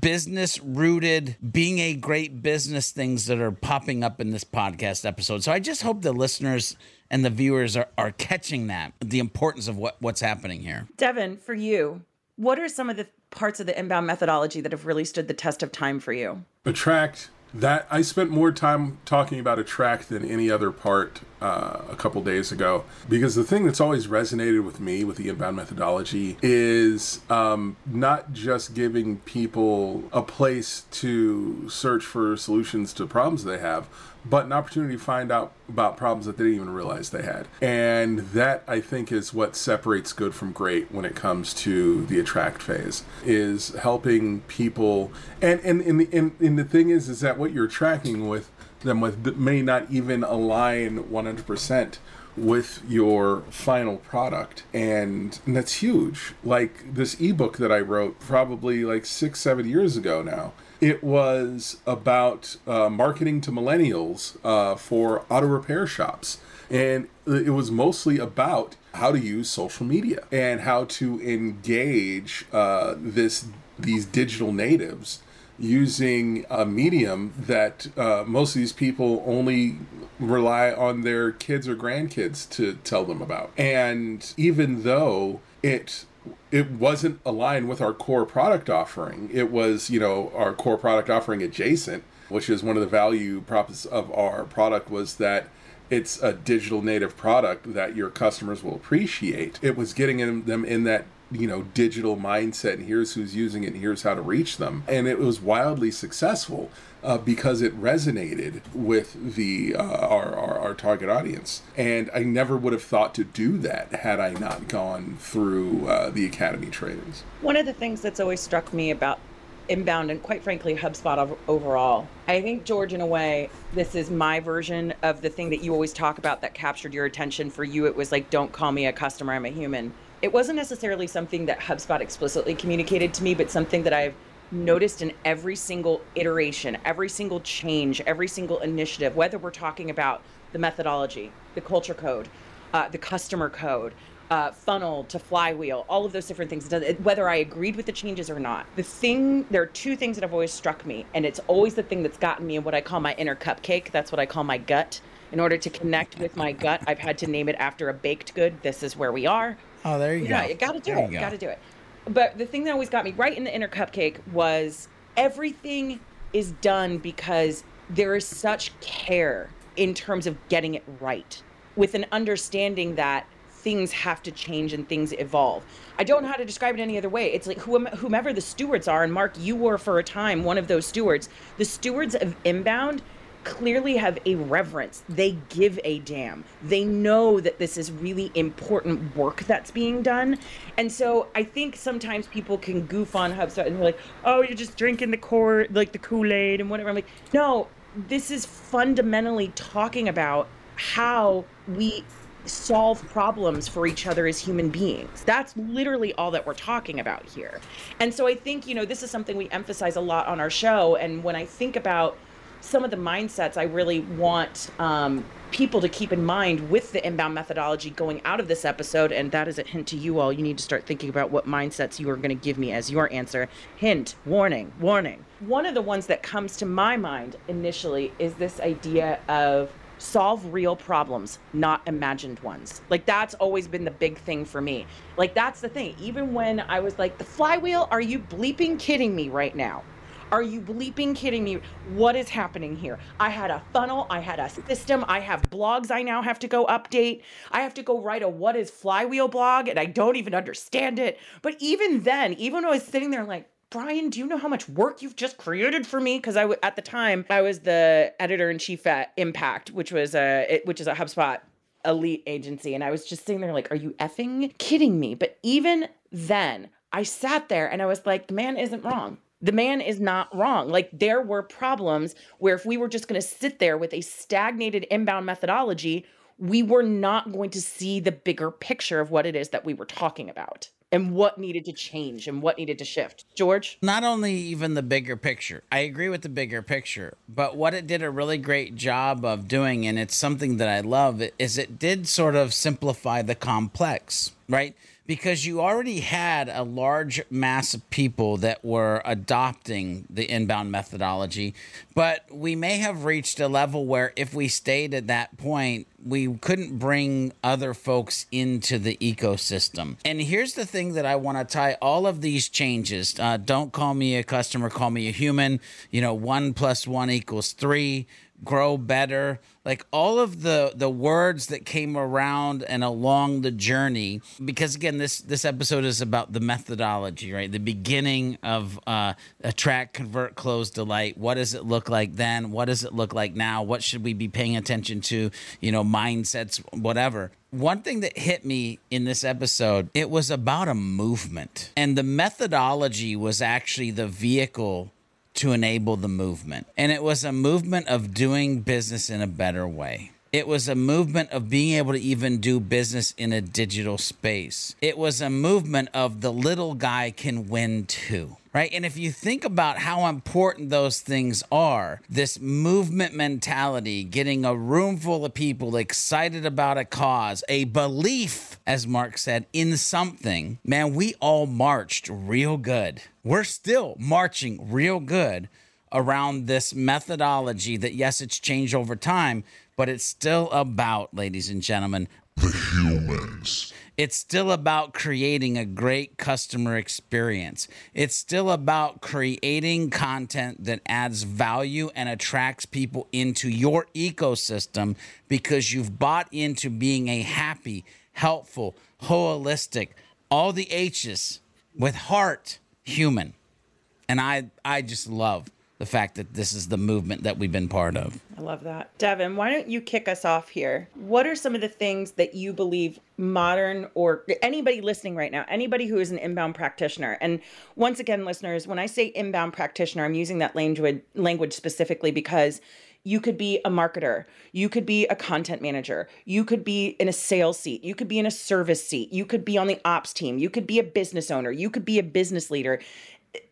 business rooted, being a great business things that are popping up in this podcast episode. So I just hope the listeners and the viewers are, are catching that, the importance of what, what's happening here. Devin, for you, what are some of the parts of the inbound methodology that have really stood the test of time for you? Attract. That I spent more time talking about attract than any other part uh, a couple days ago because the thing that's always resonated with me with the inbound methodology is um, not just giving people a place to search for solutions to problems they have but an opportunity to find out about problems that they didn't even realize they had. And that I think is what separates good from great when it comes to the attract phase is helping people and and and, and, and the thing is is that what you're tracking with them with may not even align 100% with your final product and, and that's huge like this ebook that i wrote probably like six seven years ago now it was about uh, marketing to millennials uh, for auto repair shops. And it was mostly about how to use social media and how to engage uh, this these digital natives using a medium that uh, most of these people only rely on their kids or grandkids to tell them about. And even though it it wasn't aligned with our core product offering. It was, you know, our core product offering adjacent, which is one of the value props of our product was that it's a digital native product that your customers will appreciate. It was getting them in that you know digital mindset and here's who's using it and here's how to reach them. And it was wildly successful uh, because it resonated with the uh, our, our, our target audience. And i never would have thought to do that had i not gone through uh, the academy trainings. One of the things that's always struck me about inbound and quite frankly hubspot overall i think george in a way this is my version of the thing that you always talk about that captured your attention. For you it was like don't call me a customer i'm a human it wasn't necessarily something that HubSpot explicitly communicated to me, but something that I've noticed in every single iteration, every single change, every single initiative, whether we're talking about the methodology, the culture code, uh, the customer code, uh, funnel to flywheel, all of those different things, whether I agreed with the changes or not. The thing, there are two things that have always struck me, and it's always the thing that's gotten me in what I call my inner cupcake. That's what I call my gut. In order to connect with my gut, I've had to name it after a baked good. This is where we are. Oh, there you go. yeah, go. you got to do There it. you got to do it. But the thing that always got me right in the inner cupcake was everything is done because there is such care in terms of getting it right, with an understanding that things have to change and things evolve. I don't know how to describe it any other way. It's like whomever the stewards are, and Mark, you were for a time one of those stewards. The stewards of inbound clearly have a reverence. They give a damn. They know that this is really important work that's being done. And so I think sometimes people can goof on HubSpot and they're like, oh, you're just drinking the core, like the Kool Aid and whatever. I'm like, no, this is fundamentally talking about how we solve problems for each other as human beings. That's literally all that we're talking about here. And so I think, you know, this is something we emphasize a lot on our show. And when I think about some of the mindsets I really want um, people to keep in mind with the inbound methodology going out of this episode, and that is a hint to you all. You need to start thinking about what mindsets you are going to give me as your answer. Hint, warning, warning. One of the ones that comes to my mind initially is this idea of solve real problems, not imagined ones. Like that's always been the big thing for me. Like that's the thing. Even when I was like, the flywheel, are you bleeping kidding me right now? Are you bleeping kidding me? What is happening here? I had a funnel, I had a system, I have blogs I now have to go update. I have to go write a what is flywheel blog and I don't even understand it. But even then, even when I was sitting there like, Brian, do you know how much work you've just created for me? Because I w- at the time I was the editor in chief at Impact, which was a it, which is a HubSpot elite agency, and I was just sitting there like, "Are you effing kidding me?" But even then, I sat there and I was like, "The man isn't wrong." The man is not wrong. Like, there were problems where if we were just going to sit there with a stagnated inbound methodology, we were not going to see the bigger picture of what it is that we were talking about and what needed to change and what needed to shift. George? not only even the bigger picture i agree with the bigger picture but what it did a really great job of doing and it's something that i love is it did sort of simplify the complex right because you already had a large mass of people that were adopting the inbound methodology but we may have reached a level where if we stayed at that point we couldn't bring other folks into the ecosystem. And here's the thing that I want to tie all of these changes. Uh, don't call me a customer, call me a human. You know, one plus one equals three. Grow better, like all of the the words that came around and along the journey. Because again, this this episode is about the methodology, right? The beginning of uh, attract, convert, close, delight. What does it look like then? What does it look like now? What should we be paying attention to? You know, mindsets, whatever. One thing that hit me in this episode, it was about a movement. And the methodology was actually the vehicle to enable the movement. And it was a movement of doing business in a better way. It was a movement of being able to even do business in a digital space. It was a movement of the little guy can win too. Right. And if you think about how important those things are, this movement mentality, getting a room full of people excited about a cause, a belief, as Mark said, in something, man, we all marched real good. We're still marching real good around this methodology that, yes, it's changed over time, but it's still about, ladies and gentlemen, the humans. it's still about creating a great customer experience. It's still about creating content that adds value and attracts people into your ecosystem because you've bought into being a happy, helpful, holistic, all the H's with heart human. And I I just love the fact that this is the movement that we've been part of. I love that. Devin, why don't you kick us off here? What are some of the things that you believe modern or anybody listening right now, anybody who is an inbound practitioner? And once again, listeners, when I say inbound practitioner, I'm using that language language specifically because you could be a marketer, you could be a content manager, you could be in a sales seat, you could be in a service seat, you could be on the ops team, you could be a business owner, you could be a business leader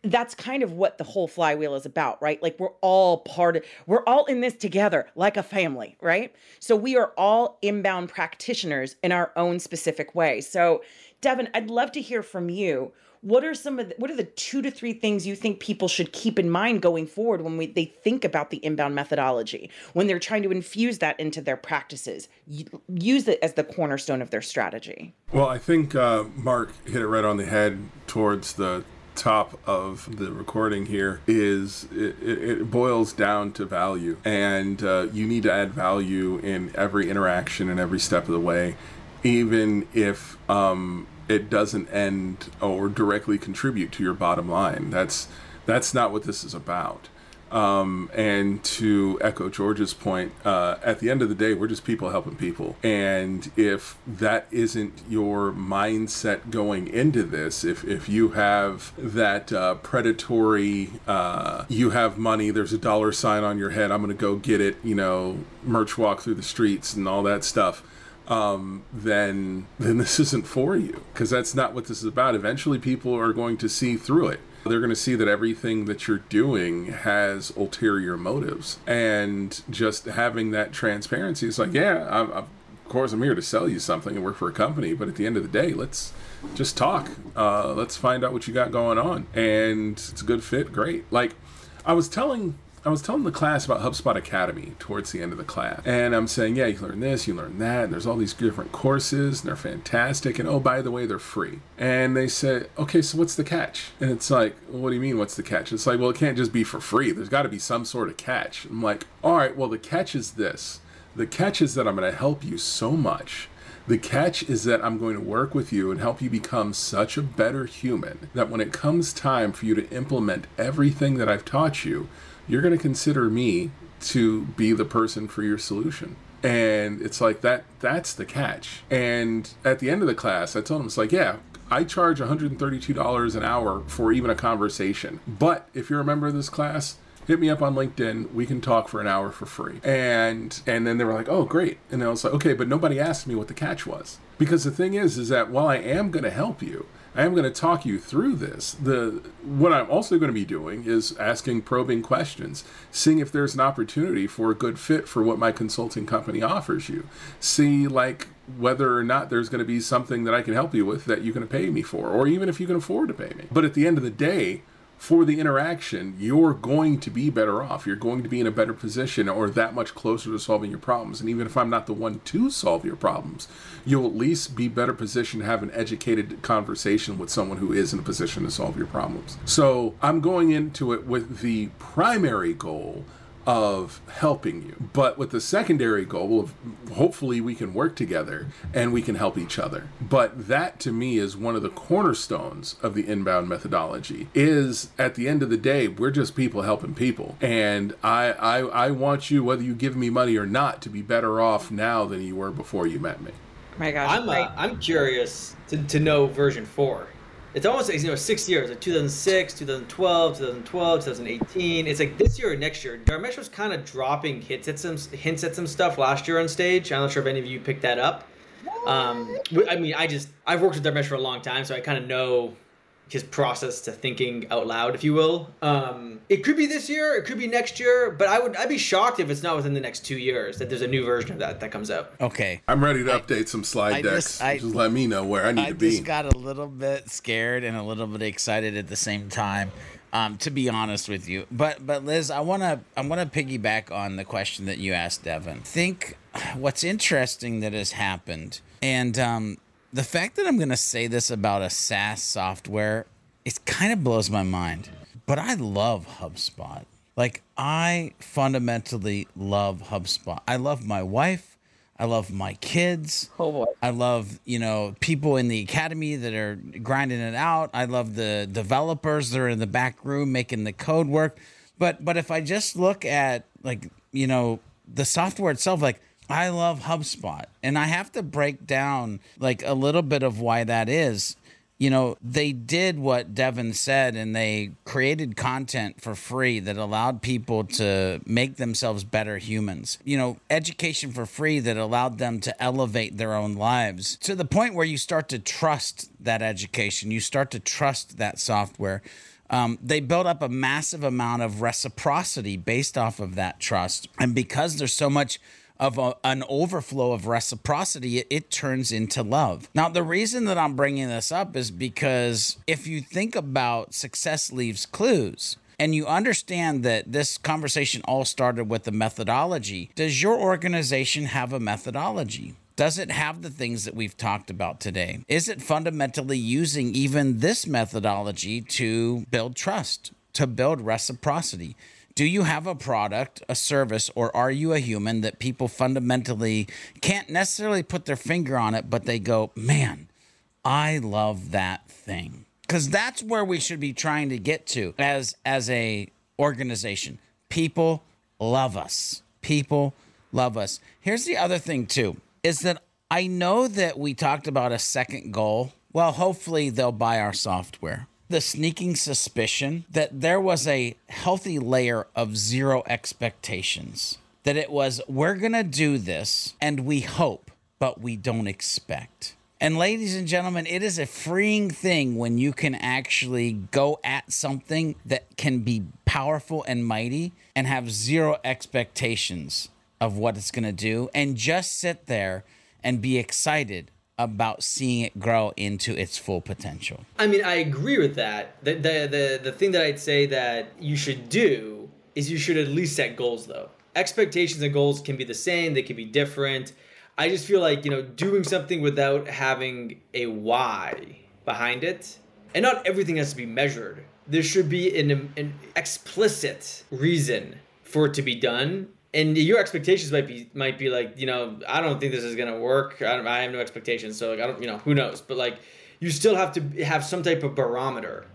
that's kind of what the whole flywheel is about, right? Like we're all part of, we're all in this together like a family, right? So we are all inbound practitioners in our own specific way. So, Devin, I'd love to hear from you. What are some of the, what are the two to three things you think people should keep in mind going forward when we, they think about the inbound methodology when they're trying to infuse that into their practices, use it as the cornerstone of their strategy? Well, I think uh, Mark hit it right on the head towards the top of the recording here is it, it boils down to value. And uh, you need to add value in every interaction and every step of the way even if um, it doesn't end or directly contribute to your bottom line. That's that's not what this is about um, and to echo George's point, uh, at the end of the day, we're just people helping people. And if that isn't your mindset going into this, if, if you have that uh, predatory, uh, you have money, there's a dollar sign on your head, I'm going to go get it, you know, merch walk through the streets and all that stuff. Um, then then this isn't for you because that's not what this is about. Eventually, people are going to see through it they're going to see that everything that you're doing has ulterior motives. And just having that transparency is like, yeah, I'm, of course, I'm here to sell you something and work for a company, but at the end of the day, let's just talk. Uh, let's find out what you got going on. And it's a good fit, great. Like, I was telling I was telling the class about HubSpot Academy towards the end of the class. And I'm saying, yeah, you learn this, you learn that, and there's all these different courses, and they're fantastic. And oh, by the way, they're free. And they said, okay, so what's the catch? And it's like, well, what do you mean, what's the catch? It's like, well, it can't just be for free. There's got to be some sort of catch. I'm like, all right, well, the catch is this. The catch is that I'm going to help you so much the catch is that I'm going to work with you and help you become such a better human that when it comes time for you to implement everything that I've taught you, you're going to consider me to be the person for your solution. And it's like that that's the catch. And at the end of the class i told him it's like yeah i charge $132 an hour for even a conversation. But if you're a member of this class hit me up on linkedin. We can talk for an hour for free. And and then they were like oh great. And i was like okay but nobody asked me what the catch was. Because the thing is is that while i am going to help you I am going to talk you through this. The what I'm also going to be doing is asking probing questions, seeing if there's an opportunity for a good fit for what my consulting company offers you. See like whether or not there's going to be something that I can help you with that you can pay me for or even if you can afford to pay me. But at the end of the day, for the interaction, you're going to be better off. You're going to be in a better position or that much closer to solving your problems. And even if I'm not the one to solve your problems, you'll at least be better positioned to have an educated conversation with someone who is in a position to solve your problems. So I'm going into it with the primary goal of helping you, but with the secondary goal of hopefully we can work together and we can help each other. But that to me is one of the cornerstones of the inbound methodology is at the end of the day, we're just people helping people. And I, I, I want you, whether you give me money or not, to be better off now than you were before you met me. My gosh. I'm, uh, I'm curious to, to know version four. It's almost you know six years like 2006 2012 2012 2018 it's like this year or next year dharmesh was kind of dropping hints at some hints at some stuff last year on stage. I'm not sure if any of you picked that up. Um, i mean i just i've worked with dharmesh for a long time so i kind of know his process to thinking out loud, if you will. Um, it could be this year, it could be next year, but I would I'd be shocked if it's not within the next two years that there's a new version of that that comes out. Okay, I'm ready to update some slide I decks. Just, I, just let me know where I need I to be. I just got a little bit scared and a little bit excited at the same time. Um, to be honest with you, but but Liz, I wanna I wanna piggyback on the question that you asked, Devin. Think what's interesting that has happened, and um, the fact that I'm going to say this about a SaaS software, it kind of blows my mind. But I love HubSpot. Like, I fundamentally love HubSpot. I love my wife. I love my kids. Oh boy. I love, you know, people in the academy that are grinding it out. I love the developers that are in the back room making the code work. But but if I just look at like, you know, the software itself, like I love HubSpot. And I have to break down like a little bit of why that is. You know, they did what Devin said and they created content for free that allowed people to make themselves better humans. You know, education for free that allowed them to elevate their own lives to the point where you start to trust that education, you start to trust that software. Um, they built up a massive amount of reciprocity based off of that trust. And because there's so much of a, an overflow of reciprocity, it, it turns into love. Now, the reason that I'm bringing this up is because if you think about success leaves clues, and you understand that this conversation all started with the methodology, does your organization have a methodology? Does it have the things that we've talked about today? Is it fundamentally using even this methodology to build trust, to build reciprocity? Do you have a product, a service, or are you a human that people fundamentally can't necessarily put their finger on it, but they go, man, I love that thing? because that's where we should be trying to get to as as a organization. People love us. People love us. Here's the other thing too is that I know that we talked about a second goal. Well, hopefully they'll buy our software. The sneaking suspicion that there was a healthy layer of zero expectations. That it was, we're going to do this and we hope, but we don't expect. And ladies and gentlemen, it is a freeing thing when you can actually go at something that can be powerful and mighty and have zero expectations of what it's going to do and just sit there and be excited about seeing it grow into its full potential. I mean, I agree with that. The, the the the thing that I'd say that you should do is you should at least set goals though. Expectations and goals can be the same, they can be different I just feel like, you know, doing something without having a why behind it, and not everything has to be measured. There should be an, an explicit reason for it to be done. And your expectations might be might be like, you know, I don't think this is gonna work. I, I have no expectations, so like, I don't, you know, who knows? But like, you still have to have some type of barometer,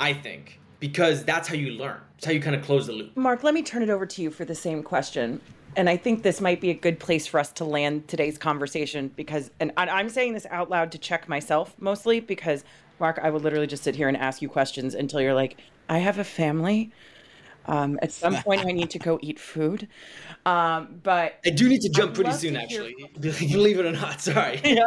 I think, because that's how you learn. It's how you kind of close the loop. Mark, let me turn it over to you for the same question and I think this might be a good place for us to land today's conversation because, and I'm saying this out loud to check myself mostly because, Mark, I will literally just sit here and ask you questions until you're like, I have a family. Um, at some point, I need to go eat food. Um, but I do need to jump pretty soon, actually. Believe it or not. Sorry.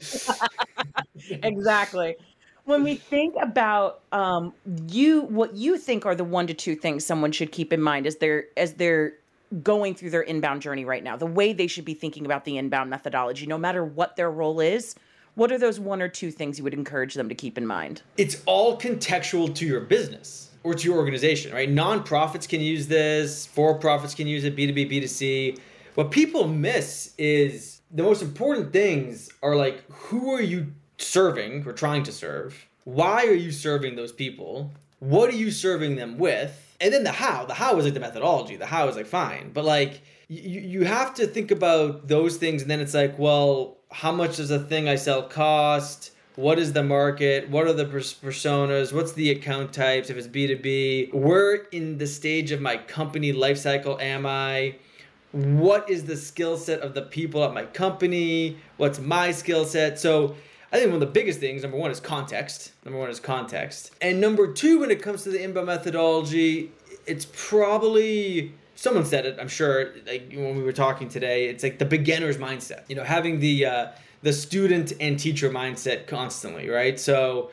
exactly. When we think about um, you, what you think are the one to two things someone should keep in mind as they're as they're going through their inbound journey right now, the way they should be thinking about the inbound methodology, no matter what their role is. What are those one or two things you would encourage them to keep in mind? It's all contextual to your business or to your organization, right? Nonprofits can use this, for profits can use it, B2B, B2C. What people miss is the most important things are like who are you serving or trying to serve? Why are you serving those people? What are you serving them with? and then the how the how is like the methodology the how is like fine but like you, you have to think about those things and then it's like well how much does a thing i sell cost what is the market? What are the personas? What's the account types? If it's b2b where in the stage of my company life cycle am i? What is the skill set of the people at my company? What's my skill set? So I think one of the biggest things, number one, is context. Number one is context. And number two, when it comes to the inbound methodology, it's probably someone said it i'm sure like when we were talking today it's like the beginner's mindset you know having the uh, the student and teacher mindset constantly right so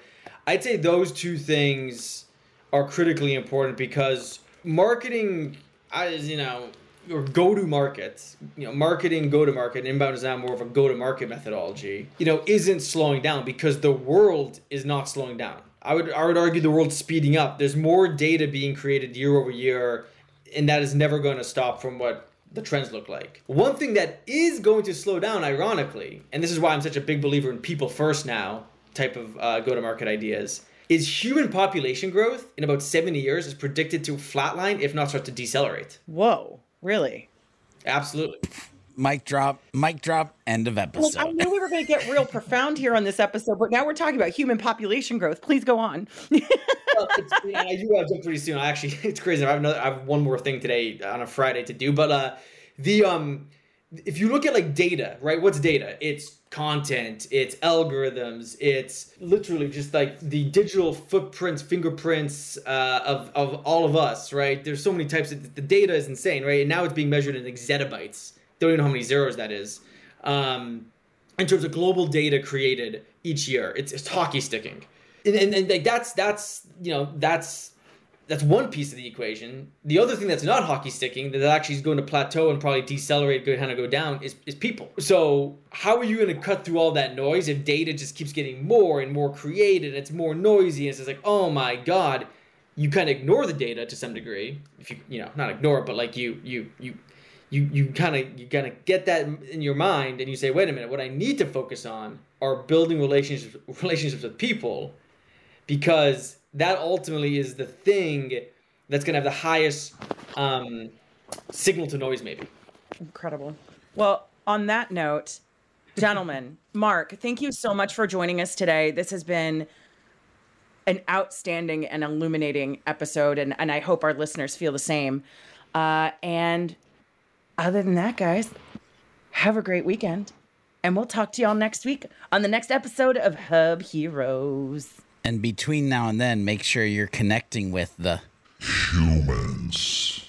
i'd say those two things are critically important because marketing as you know or go to market, you know, marketing, go to market, inbound is now more of a go to market methodology, you know, isn't slowing down because the world is not slowing down. I would I would argue the world's speeding up. There's more data being created year over year, and that is never going to stop from what the trends look like. One thing that is going to slow down, ironically, and this is why I'm such a big believer in people first now type of uh, go to market ideas, is human population growth in about 70 years is predicted to flatline, if not start to decelerate. Whoa. Really? Absolutely. Mic drop, mic drop, end of episode. Well, I knew we were going to get real profound here on this episode, but now we're talking about human population growth. Please go on. well, I do have to pretty soon. I actually, it's crazy. I have another. I have one more thing today on a Friday to do, but uh, the um, if you look at like data, right? What's data? It's content, it's algorithms, it's literally just like the digital footprints, fingerprints uh, of, of all of us, right? There's so many types. Of, the data is insane, right? And now it's being measured in like zettabytes. Don't even know how many zeros that is. Um, in terms of global data created each year, it's, it's hockey sticking. and, and, and like that's that's you know that's that's one piece of the equation. The other thing that's not hockey sticking that actually is going to plateau and probably decelerate, go kind of go down is, is people. So how are you going to cut through all that noise if data just keeps getting more and more created? It's more noisy. And it's like, oh my god, you kind of ignore the data to some degree. If you you know not ignore it, but like you you you you you kind of you kind of get that in your mind and you say, wait a minute, what I need to focus on are building relationships relationships with people because that ultimately is the thing that's going to have the highest um, signal to noise, maybe. Incredible. Well, on that note, gentlemen, Mark, thank you so much for joining us today. This has been an outstanding and illuminating episode, and, and I hope our listeners feel the same. Uh, and other than that, guys, have a great weekend. And we'll talk to y'all next week on the next episode of Hub Heroes. And between now and then, make sure you're connecting with the Humans.